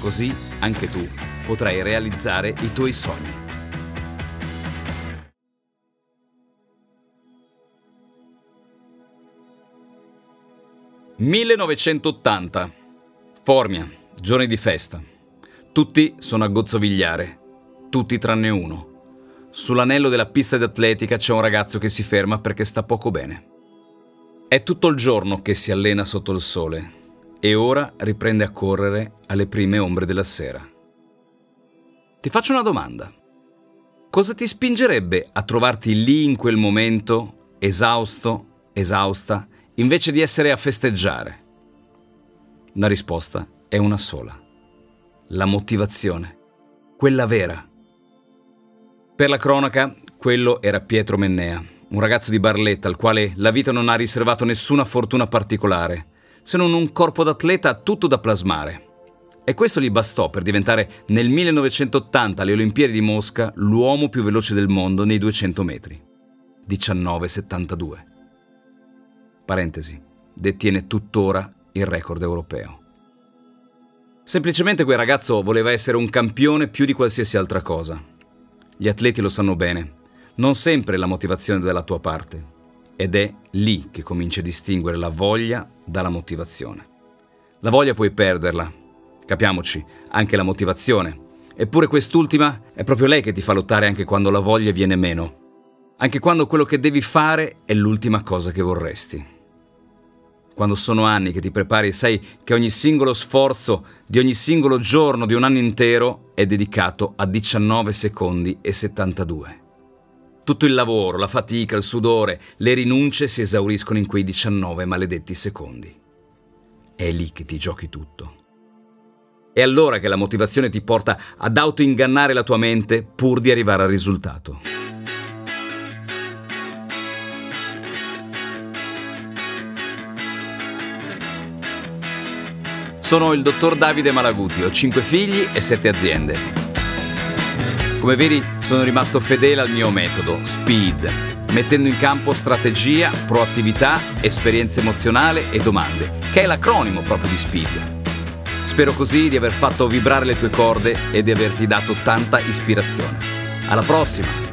Così anche tu potrai realizzare i tuoi sogni. «1980. Formia, giorni di festa. Tutti sono a gozzovigliare, tutti tranne uno. Sull'anello della pista d'atletica c'è un ragazzo che si ferma perché sta poco bene. È tutto il giorno che si allena sotto il sole e ora riprende a correre alle prime ombre della sera. Ti faccio una domanda. Cosa ti spingerebbe a trovarti lì in quel momento, esausto, esausta, invece di essere a festeggiare? La risposta è una sola. La motivazione. Quella vera. Per la cronaca, quello era Pietro Mennea, un ragazzo di Barletta al quale la vita non ha riservato nessuna fortuna particolare se non un corpo d'atleta tutto da plasmare. E questo gli bastò per diventare nel 1980 alle Olimpiadi di Mosca l'uomo più veloce del mondo nei 200 metri. 19,72. Parentesi, detiene tuttora il record europeo. Semplicemente quel ragazzo voleva essere un campione più di qualsiasi altra cosa. Gli atleti lo sanno bene, non sempre la motivazione è dalla tua parte. Ed è lì che cominci a distinguere la voglia dalla motivazione. La voglia puoi perderla, capiamoci, anche la motivazione. Eppure quest'ultima è proprio lei che ti fa lottare anche quando la voglia viene meno. Anche quando quello che devi fare è l'ultima cosa che vorresti. Quando sono anni che ti prepari e sai che ogni singolo sforzo di ogni singolo giorno di un anno intero è dedicato a 19 secondi e 72. Tutto il lavoro, la fatica, il sudore, le rinunce si esauriscono in quei 19 maledetti secondi. È lì che ti giochi tutto. È allora che la motivazione ti porta ad autoingannare la tua mente pur di arrivare al risultato. Sono il dottor Davide Malaguti, ho 5 figli e 7 aziende. Come vedi sono rimasto fedele al mio metodo, SPEED, mettendo in campo strategia, proattività, esperienza emozionale e domande, che è l'acronimo proprio di SPEED. Spero così di aver fatto vibrare le tue corde e di averti dato tanta ispirazione. Alla prossima!